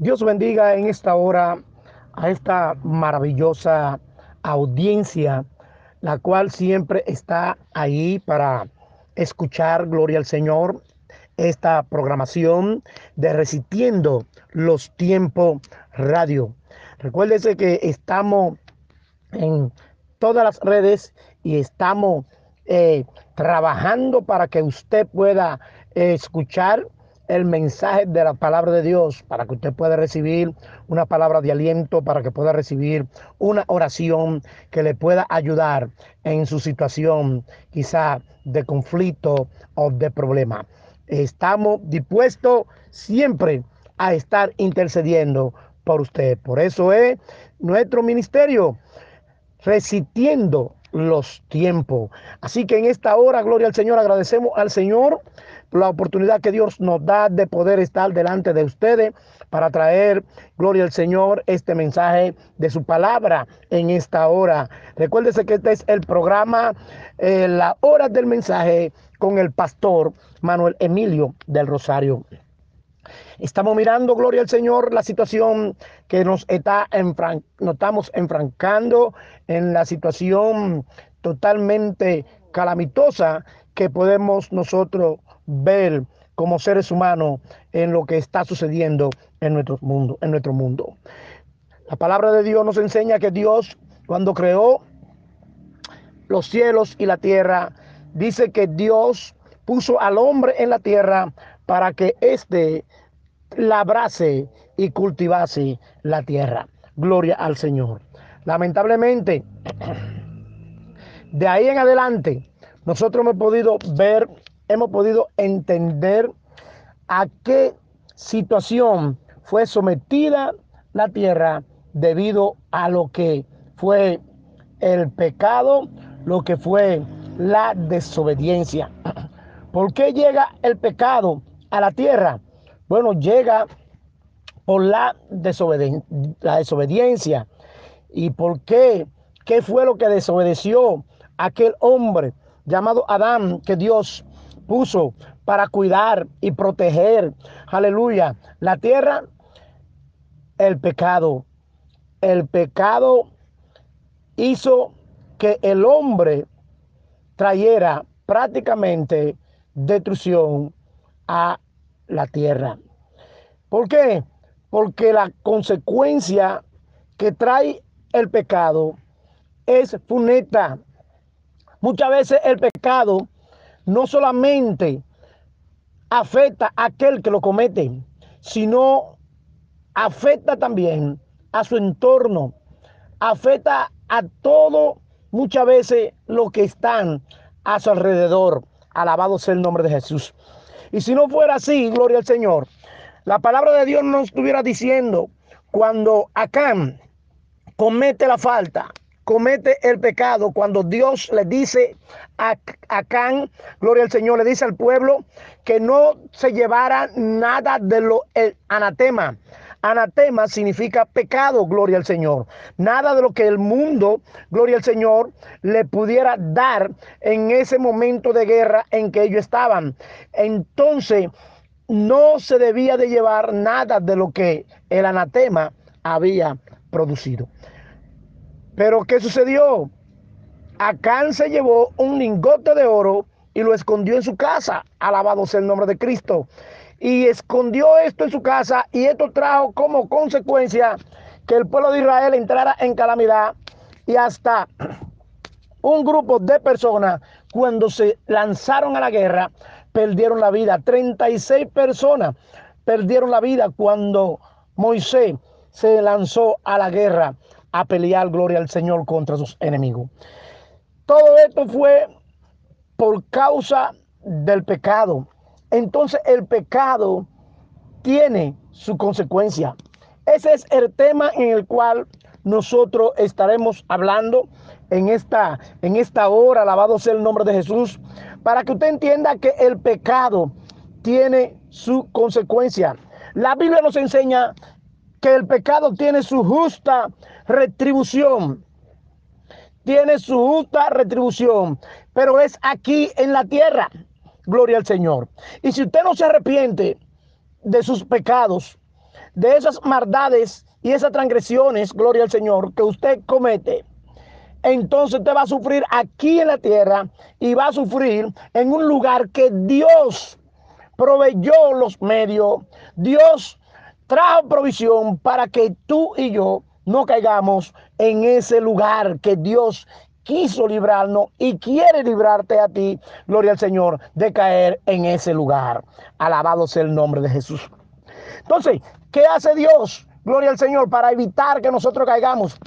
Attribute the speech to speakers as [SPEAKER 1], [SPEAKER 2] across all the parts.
[SPEAKER 1] Dios bendiga en esta hora a esta maravillosa audiencia, la cual siempre está ahí para escuchar, gloria al Señor, esta programación de Resistiendo los Tiempos Radio. Recuérdese que estamos en todas las redes y estamos eh, trabajando para que usted pueda eh, escuchar el mensaje de la palabra de Dios para que usted pueda recibir una palabra de aliento, para que pueda recibir una oración que le pueda ayudar en su situación quizá de conflicto o de problema. Estamos dispuestos siempre a estar intercediendo por usted. Por eso es nuestro ministerio resistiendo los tiempos. Así que en esta hora, gloria al Señor, agradecemos al Señor la oportunidad que Dios nos da de poder estar delante de ustedes para traer, gloria al Señor, este mensaje de su palabra en esta hora. Recuérdese que este es el programa eh, La Hora del Mensaje con el pastor Manuel Emilio del Rosario. Estamos mirando, gloria al Señor, la situación que nos, está nos estamos enfrancando en la situación totalmente calamitosa que podemos nosotros ver como seres humanos en lo que está sucediendo en nuestro mundo, en nuestro mundo. La palabra de Dios nos enseña que Dios cuando creó los cielos y la tierra, dice que Dios puso al hombre en la tierra para que éste labrase y cultivase la tierra. Gloria al Señor. Lamentablemente, de ahí en adelante, nosotros hemos podido ver, hemos podido entender a qué situación fue sometida la tierra debido a lo que fue el pecado, lo que fue la desobediencia. ¿Por qué llega el pecado a la tierra? Bueno, llega por la, la desobediencia. ¿Y por qué? ¿Qué fue lo que desobedeció aquel hombre llamado Adán que Dios puso para cuidar y proteger, aleluya, la tierra? El pecado. El pecado hizo que el hombre trayera prácticamente destrucción a la tierra. ¿Por qué? Porque la consecuencia que trae el pecado es funeta. Muchas veces el pecado no solamente afecta a aquel que lo comete, sino afecta también a su entorno, afecta a todo muchas veces lo que están a su alrededor. Alabado sea el nombre de Jesús. Y si no fuera así, gloria al Señor, la palabra de Dios no estuviera diciendo cuando Acán comete la falta, comete el pecado, cuando Dios le dice a Acán, gloria al Señor, le dice al pueblo que no se llevara nada de lo el anatema. Anatema significa pecado, gloria al Señor. Nada de lo que el mundo, gloria al Señor, le pudiera dar en ese momento de guerra en que ellos estaban. Entonces, no se debía de llevar nada de lo que el anatema había producido. Pero ¿qué sucedió? Acán se llevó un lingote de oro y lo escondió en su casa. Alabado sea el nombre de Cristo y escondió esto en su casa y esto trajo como consecuencia que el pueblo de Israel entrara en calamidad y hasta un grupo de personas cuando se lanzaron a la guerra perdieron la vida. 36 personas perdieron la vida cuando Moisés se lanzó a la guerra a pelear gloria al Señor contra sus enemigos. Todo esto fue por causa del pecado entonces el pecado tiene su consecuencia. Ese es el tema en el cual nosotros estaremos hablando en esta, en esta hora, alabado sea el nombre de Jesús, para que usted entienda que el pecado tiene su consecuencia. La Biblia nos enseña que el pecado tiene su justa retribución. Tiene su justa retribución, pero es aquí en la tierra. Gloria al Señor. Y si usted no se arrepiente de sus pecados, de esas maldades y esas transgresiones, gloria al Señor, que usted comete, entonces usted va a sufrir aquí en la tierra y va a sufrir en un lugar que Dios proveyó los medios. Dios trajo provisión para que tú y yo no caigamos en ese lugar que Dios quiso librarnos y quiere librarte a ti, gloria al Señor, de caer en ese lugar. Alabado sea el nombre de Jesús. Entonces, ¿qué hace Dios? Gloria al Señor, para evitar que nosotros caigamos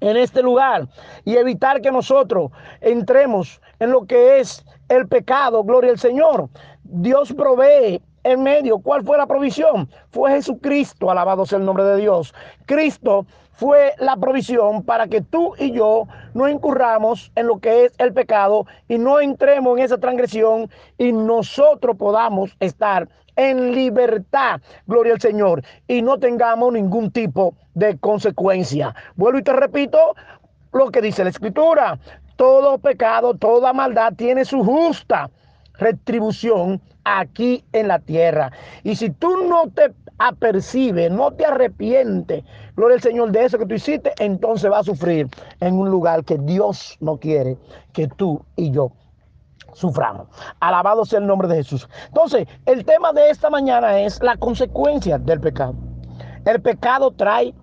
[SPEAKER 1] en este lugar y evitar que nosotros entremos en lo que es el pecado, gloria al Señor. Dios provee en medio. ¿Cuál fue la provisión? Fue Jesucristo, alabado sea el nombre de Dios. Cristo fue la provisión para que tú y yo no incurramos en lo que es el pecado y no entremos en esa transgresión y nosotros podamos estar en libertad, gloria al Señor, y no tengamos ningún tipo de consecuencia. Vuelvo y te repito lo que dice la Escritura. Todo pecado, toda maldad tiene su justa retribución aquí en la tierra. Y si tú no te apercibes, no te arrepientes, gloria al Señor, de eso que tú hiciste, entonces va a sufrir en un lugar que Dios no quiere que tú y yo suframos. Alabado sea el nombre de Jesús. Entonces, el tema de esta mañana es la consecuencia del pecado. El pecado trae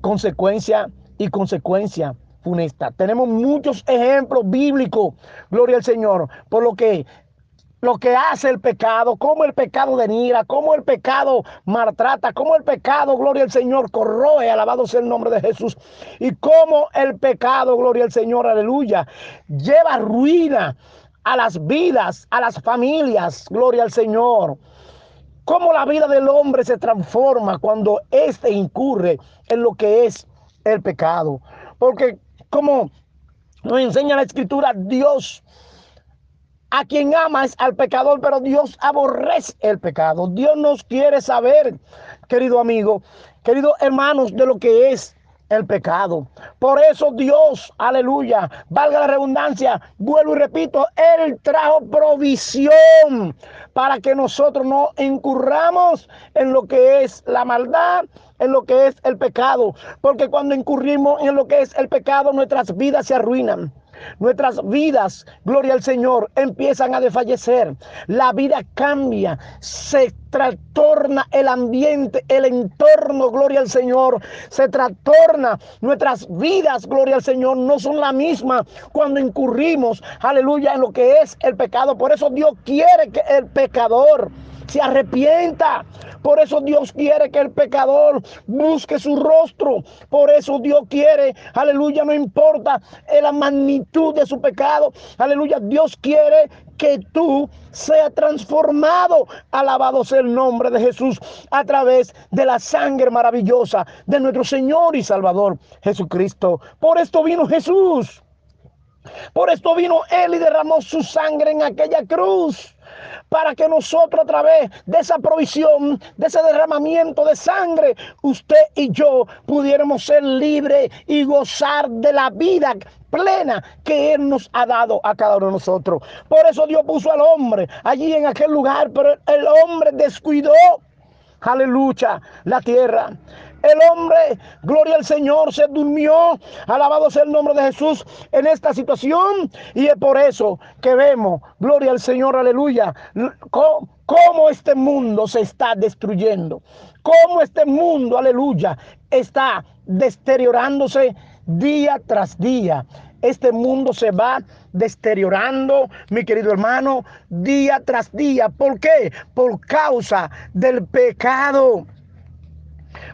[SPEAKER 1] consecuencia y consecuencia funesta. Tenemos muchos ejemplos bíblicos, gloria al Señor, por lo que lo que hace el pecado, cómo el pecado denigra, cómo el pecado maltrata, cómo el pecado, gloria al Señor, corroe, alabado sea el nombre de Jesús, y cómo el pecado, gloria al Señor, aleluya, lleva ruina a las vidas, a las familias, gloria al Señor. Cómo la vida del hombre se transforma cuando éste incurre en lo que es el pecado. Porque como nos enseña la escritura, Dios a quien ama es al pecador, pero Dios aborrece el pecado. Dios nos quiere saber, querido amigo, queridos hermanos, de lo que es el pecado. Por eso Dios, aleluya, valga la redundancia, vuelvo y repito, Él trajo provisión para que nosotros no incurramos en lo que es la maldad, en lo que es el pecado. Porque cuando incurrimos en lo que es el pecado, nuestras vidas se arruinan. Nuestras vidas, gloria al Señor, empiezan a desfallecer. La vida cambia, se trastorna el ambiente, el entorno, gloria al Señor. Se trastorna nuestras vidas, gloria al Señor, no son la misma cuando incurrimos, aleluya, en lo que es el pecado. Por eso Dios quiere que el pecador se arrepienta. Por eso Dios quiere que el pecador busque su rostro. Por eso Dios quiere, aleluya, no importa la magnitud de su pecado. Aleluya, Dios quiere que tú seas transformado. Alabado sea el nombre de Jesús a través de la sangre maravillosa de nuestro Señor y Salvador Jesucristo. Por esto vino Jesús. Por esto vino Él y derramó su sangre en aquella cruz para que nosotros a través de esa provisión, de ese derramamiento de sangre, usted y yo pudiéramos ser libres y gozar de la vida plena que Él nos ha dado a cada uno de nosotros. Por eso Dios puso al hombre allí en aquel lugar, pero el hombre descuidó, aleluya, la tierra. El hombre, gloria al Señor, se durmió. Alabado sea el nombre de Jesús en esta situación. Y es por eso que vemos, gloria al Señor, aleluya, cómo, este mundo se está destruyendo. Cómo este mundo, aleluya, está deteriorándose día tras día. Este mundo se va deteriorando, mi querido hermano, día tras día. ¿Por qué? Por causa del pecado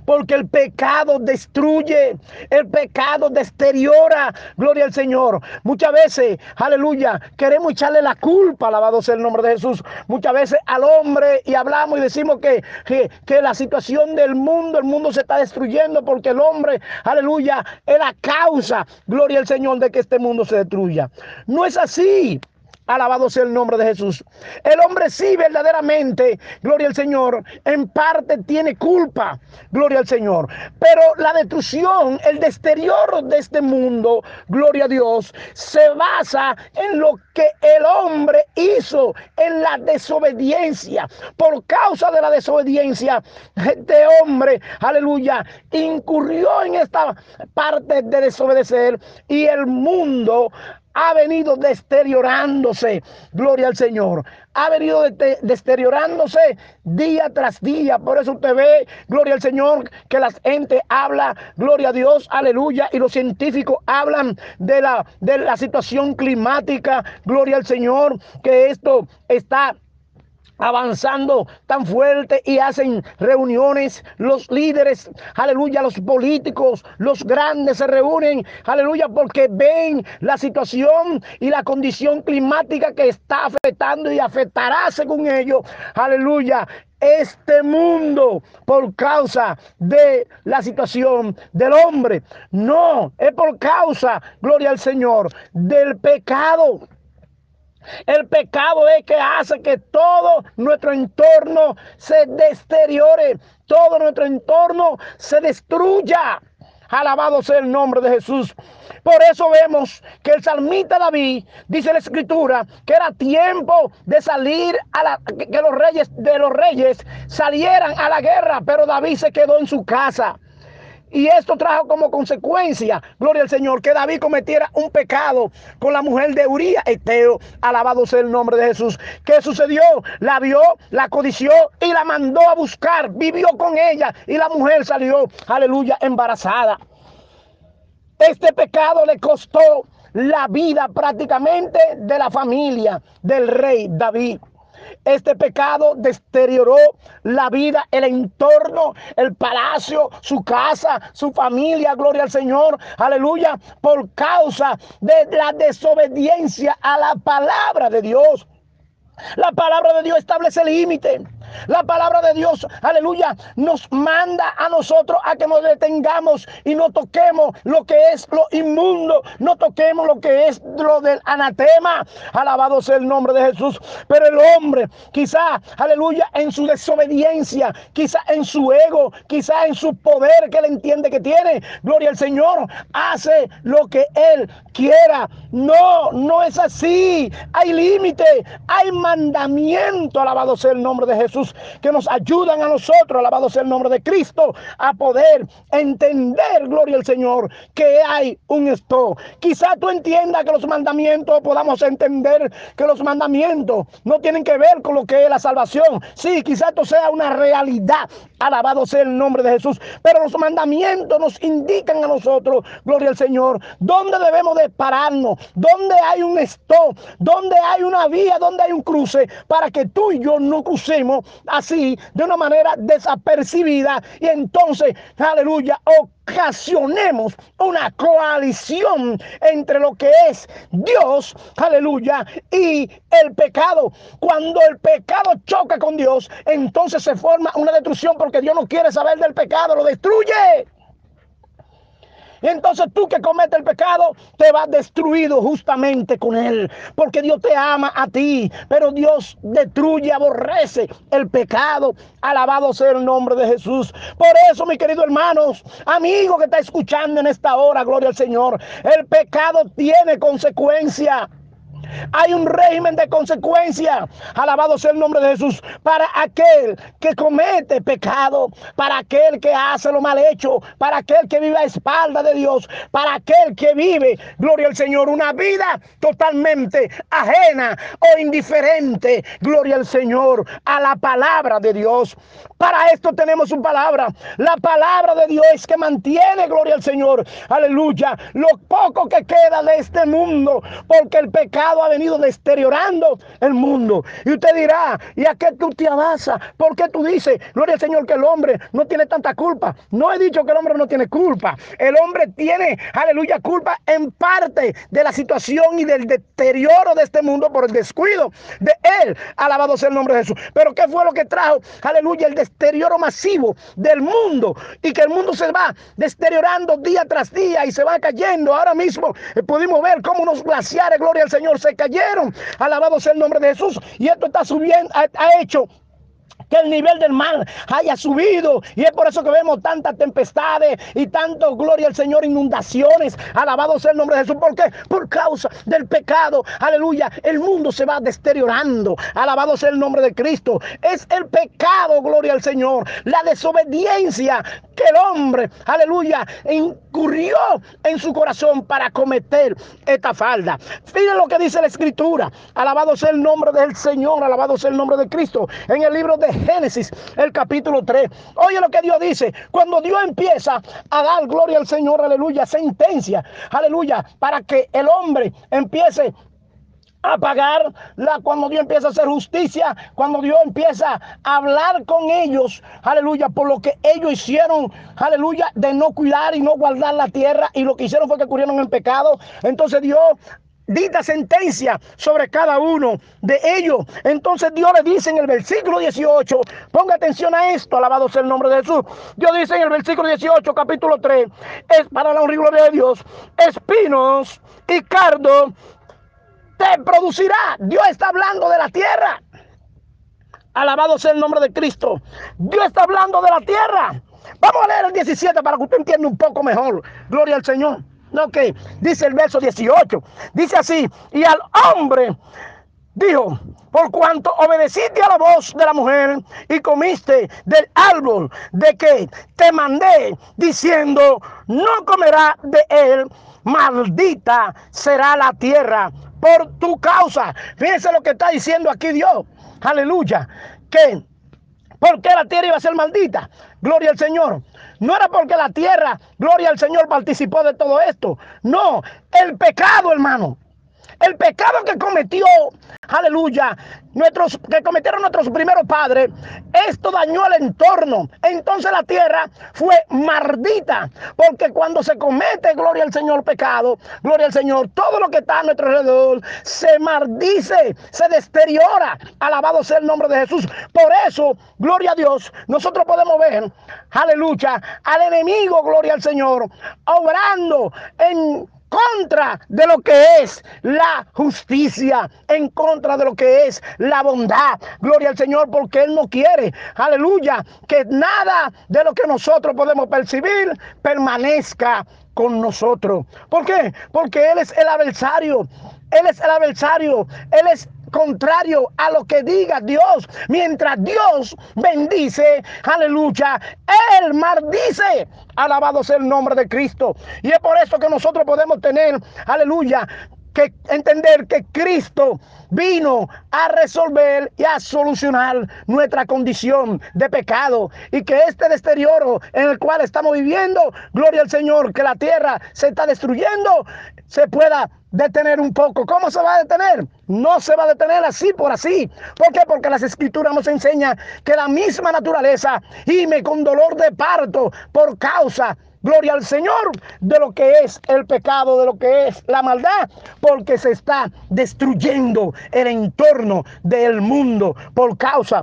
[SPEAKER 1] porque el pecado destruye, el pecado deteriora. Gloria al Señor. Muchas veces, aleluya, queremos echarle la culpa, alabado sea el nombre de Jesús, muchas veces al hombre y hablamos y decimos que, que, que la situación del mundo, el mundo se está destruyendo porque el hombre, aleluya, es la causa, gloria al Señor, de que este mundo se destruya. No es así. Alabado sea el nombre de Jesús. El hombre sí verdaderamente, gloria al Señor, en parte tiene culpa, gloria al Señor. Pero la destrucción, el deterioro de este mundo, gloria a Dios, se basa en lo que el hombre hizo, en la desobediencia. Por causa de la desobediencia, este hombre, aleluya, incurrió en esta parte de desobedecer y el mundo ha venido deteriorándose, gloria al Señor, ha venido deteriorándose día tras día. Por eso usted ve, gloria al Señor, que la gente habla, gloria a Dios, aleluya, y los científicos hablan de la, de la situación climática, gloria al Señor, que esto está avanzando tan fuerte y hacen reuniones, los líderes, aleluya, los políticos, los grandes se reúnen, aleluya, porque ven la situación y la condición climática que está afectando y afectará según ellos, aleluya, este mundo por causa de la situación del hombre. No, es por causa, gloria al Señor, del pecado. El pecado es que hace que todo nuestro entorno se deteriore, todo nuestro entorno se destruya. Alabado sea el nombre de Jesús. Por eso vemos que el salmista David dice la escritura que era tiempo de salir a la que los reyes de los reyes salieran a la guerra, pero David se quedó en su casa. Y esto trajo como consecuencia, gloria al Señor, que David cometiera un pecado con la mujer de Uría, Eteo, alabado sea el nombre de Jesús. ¿Qué sucedió? La vio, la codició y la mandó a buscar, vivió con ella y la mujer salió, aleluya, embarazada. Este pecado le costó la vida prácticamente de la familia del rey David. Este pecado deterioró la vida, el entorno, el palacio, su casa, su familia, gloria al Señor, aleluya, por causa de la desobediencia a la palabra de Dios. La palabra de Dios establece límite. La palabra de Dios, aleluya, nos manda a nosotros a que nos detengamos y no toquemos lo que es lo inmundo, no toquemos lo que es lo del anatema. Alabado sea el nombre de Jesús. Pero el hombre, quizá, aleluya, en su desobediencia, quizá en su ego, quizá en su poder que él entiende que tiene, gloria al Señor, hace lo que él quiera. No, no es así. Hay límite, hay mandamiento. Alabado sea el nombre de Jesús que nos ayudan a nosotros, alabado sea el nombre de Cristo, a poder entender, gloria al Señor, que hay un esto. Quizá tú entiendas que los mandamientos, podamos entender que los mandamientos no tienen que ver con lo que es la salvación. Sí, quizá esto sea una realidad, alabado sea el nombre de Jesús, pero los mandamientos nos indican a nosotros, gloria al Señor, dónde debemos de pararnos, dónde hay un stop, dónde hay una vía, dónde hay un cruce, para que tú y yo no crucemos así de una manera desapercibida y entonces, aleluya, ocasionemos una coalición entre lo que es Dios, aleluya, y el pecado. Cuando el pecado choca con Dios, entonces se forma una destrucción porque Dios no quiere saber del pecado, lo destruye. Entonces tú que cometes el pecado, te vas destruido justamente con él. Porque Dios te ama a ti. Pero Dios destruye, aborrece el pecado. Alabado sea el nombre de Jesús. Por eso, mi querido hermanos, amigo que está escuchando en esta hora, gloria al Señor. El pecado tiene consecuencia. Hay un régimen de consecuencia. Alabado sea el nombre de Jesús. Para aquel que comete pecado, para aquel que hace lo mal hecho, para aquel que vive a espalda de Dios, para aquel que vive, gloria al Señor, una vida totalmente ajena o indiferente, gloria al Señor, a la palabra de Dios. Para esto tenemos su palabra. La palabra de Dios es que mantiene, gloria al Señor. Aleluya. Lo poco que queda de este mundo, porque el pecado ha venido deteriorando el mundo. Y usted dirá, ¿y a qué tú te avanzas? ¿Por qué tú dices, gloria al Señor, que el hombre no tiene tanta culpa? No he dicho que el hombre no tiene culpa. El hombre tiene, aleluya, culpa en parte de la situación y del deterioro de este mundo por el descuido de él. Alabado sea el nombre de Jesús. Pero ¿qué fue lo que trajo, aleluya, el deterioro masivo del mundo? Y que el mundo se va deteriorando día tras día y se va cayendo. Ahora mismo eh, pudimos ver cómo unos glaciares, gloria al Señor, se cayeron. Alabado sea el nombre de Jesús. Y esto está subiendo, ha, ha hecho que el nivel del mar haya subido. Y es por eso que vemos tantas tempestades y tanto, gloria al Señor, inundaciones. Alabado sea el nombre de Jesús. ¿Por qué? Por causa del pecado. Aleluya. El mundo se va deteriorando. Alabado sea el nombre de Cristo. Es el pecado, gloria al Señor. La desobediencia que el hombre, aleluya, incurrió en su corazón para cometer esta falda. Fíjense lo que dice la Escritura. Alabado sea el nombre del Señor. Alabado sea el nombre de Cristo. En el libro de Génesis, el capítulo 3. Oye lo que Dios dice. Cuando Dios empieza a dar gloria al Señor, aleluya, sentencia, aleluya, para que el hombre empiece a pagar la, cuando Dios empieza a hacer justicia, cuando Dios empieza a hablar con ellos, aleluya, por lo que ellos hicieron, aleluya, de no cuidar y no guardar la tierra y lo que hicieron fue que ocurrieron en pecado. Entonces Dios dita sentencia sobre cada uno de ellos. Entonces Dios le dice en el versículo 18, ponga atención a esto, alabado sea el nombre de Jesús. Dios dice en el versículo 18, capítulo 3, es para la gloria de Dios, espinos y cardo te producirá. Dios está hablando de la tierra. Alabado sea el nombre de Cristo. Dios está hablando de la tierra. Vamos a leer el 17 para que usted entienda un poco mejor. Gloria al Señor. Ok, dice el verso 18. Dice así, y al hombre dijo, por cuanto obedeciste a la voz de la mujer y comiste del árbol de que te mandé, diciendo, no comerá de él, maldita será la tierra por tu causa. Fíjense lo que está diciendo aquí Dios. Aleluya. Que ¿Por qué la tierra iba a ser maldita? Gloria al Señor. No era porque la tierra, gloria al Señor, participó de todo esto. No, el pecado, hermano. El pecado que cometió, aleluya, nuestros, que cometieron nuestros primeros padres, esto dañó el entorno. Entonces la tierra fue maldita, porque cuando se comete, gloria al Señor, pecado, gloria al Señor, todo lo que está a nuestro alrededor se maldice, se deteriora. Alabado sea el nombre de Jesús. Por eso, gloria a Dios, nosotros podemos ver, aleluya, al enemigo, gloria al Señor, obrando en contra de lo que es la justicia, en contra de lo que es la bondad. Gloria al Señor porque Él no quiere, aleluya, que nada de lo que nosotros podemos percibir permanezca con nosotros. ¿Por qué? Porque Él es el adversario. Él es el adversario. Él es contrario a lo que diga Dios. Mientras Dios bendice, aleluya, Él maldice. Alabado sea el nombre de Cristo. Y es por eso que nosotros podemos tener, aleluya, que entender que Cristo vino a resolver y a solucionar nuestra condición de pecado y que este deterioro en el cual estamos viviendo, gloria al Señor, que la tierra se está destruyendo, se pueda detener un poco. ¿Cómo se va a detener? No se va a detener así por así. ¿Por qué? Porque las escrituras nos enseñan que la misma naturaleza gime con dolor de parto por causa Gloria al Señor de lo que es el pecado, de lo que es la maldad, porque se está destruyendo el entorno del mundo por causa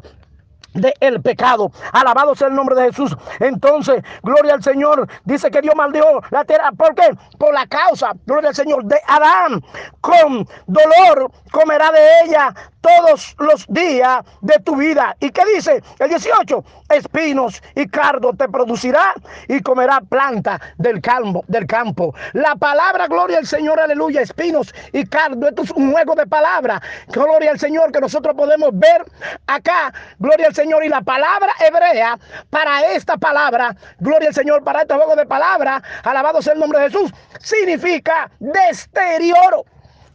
[SPEAKER 1] del el pecado. Alabado sea el nombre de Jesús. Entonces, gloria al Señor. Dice que Dios maldijo la tierra. ¿Por qué? Por la causa, gloria al Señor, de Adán. Con dolor comerá de ella todos los días de tu vida. ¿Y qué dice? El 18, espinos y cardo te producirá y comerá planta del campo, del campo. La palabra, gloria al Señor, aleluya, espinos y cardo. Esto es un juego de palabras. Gloria al Señor que nosotros podemos ver acá. Gloria al Señor. Y la palabra hebrea para esta palabra, gloria al Señor, para este juego de palabras, alabado sea el nombre de Jesús, significa deterioro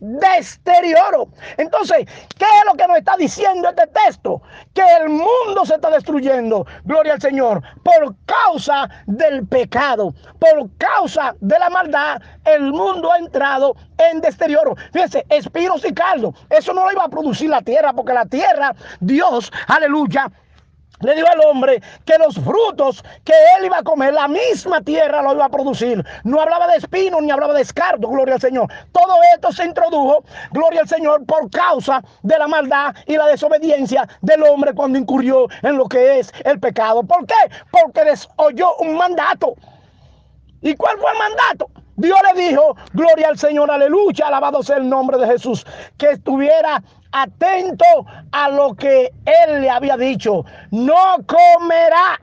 [SPEAKER 1] deterioro. Entonces, ¿qué es lo que nos está diciendo este texto? Que el mundo se está destruyendo, gloria al Señor, por causa del pecado, por causa de la maldad, el mundo ha entrado en deterioro. Fíjense, espinos y caldo, eso no lo iba a producir la tierra, porque la tierra, Dios, aleluya, le dijo al hombre que los frutos que él iba a comer, la misma tierra lo iba a producir. No hablaba de espino ni hablaba de escardo, gloria al Señor. Todo esto se introdujo, gloria al Señor, por causa de la maldad y la desobediencia del hombre cuando incurrió en lo que es el pecado. ¿Por qué? Porque desoyó un mandato. ¿Y cuál fue el mandato? Dios le dijo, gloria al Señor, aleluya, alabado sea el nombre de Jesús, que estuviera atento a lo que él le había dicho. No comerá,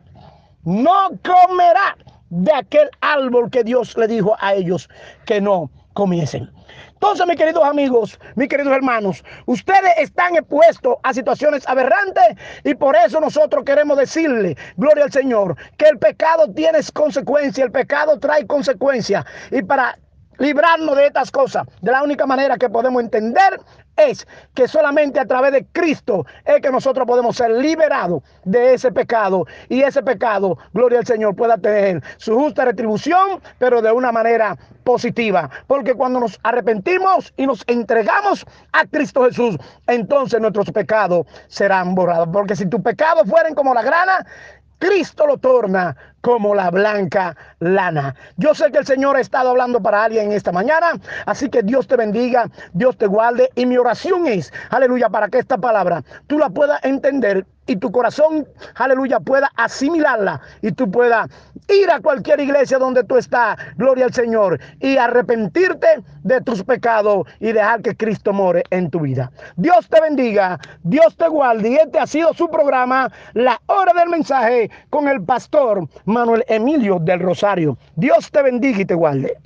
[SPEAKER 1] no comerá de aquel árbol que Dios le dijo a ellos que no comiesen. Entonces, mis queridos amigos, mis queridos hermanos, ustedes están expuestos a situaciones aberrantes y por eso nosotros queremos decirle, gloria al Señor, que el pecado tiene consecuencias, el pecado trae consecuencias y para librarnos de estas cosas. De la única manera que podemos entender es que solamente a través de Cristo es que nosotros podemos ser liberados de ese pecado y ese pecado, gloria al Señor, pueda tener su justa retribución, pero de una manera positiva. Porque cuando nos arrepentimos y nos entregamos a Cristo Jesús, entonces nuestros pecados serán borrados. Porque si tus pecados fueren como la grana, Cristo lo torna como la blanca lana. Yo sé que el Señor ha estado hablando para alguien esta mañana, así que Dios te bendiga, Dios te guarde y mi oración es, aleluya, para que esta palabra tú la puedas entender y tu corazón, aleluya, pueda asimilarla y tú puedas ir a cualquier iglesia donde tú estás, gloria al Señor, y arrepentirte de tus pecados y dejar que Cristo more en tu vida. Dios te bendiga, Dios te guarde y este ha sido su programa, La Hora del Mensaje con el pastor Manuel Emilio del Rosario. Dios te bendiga y te guarde.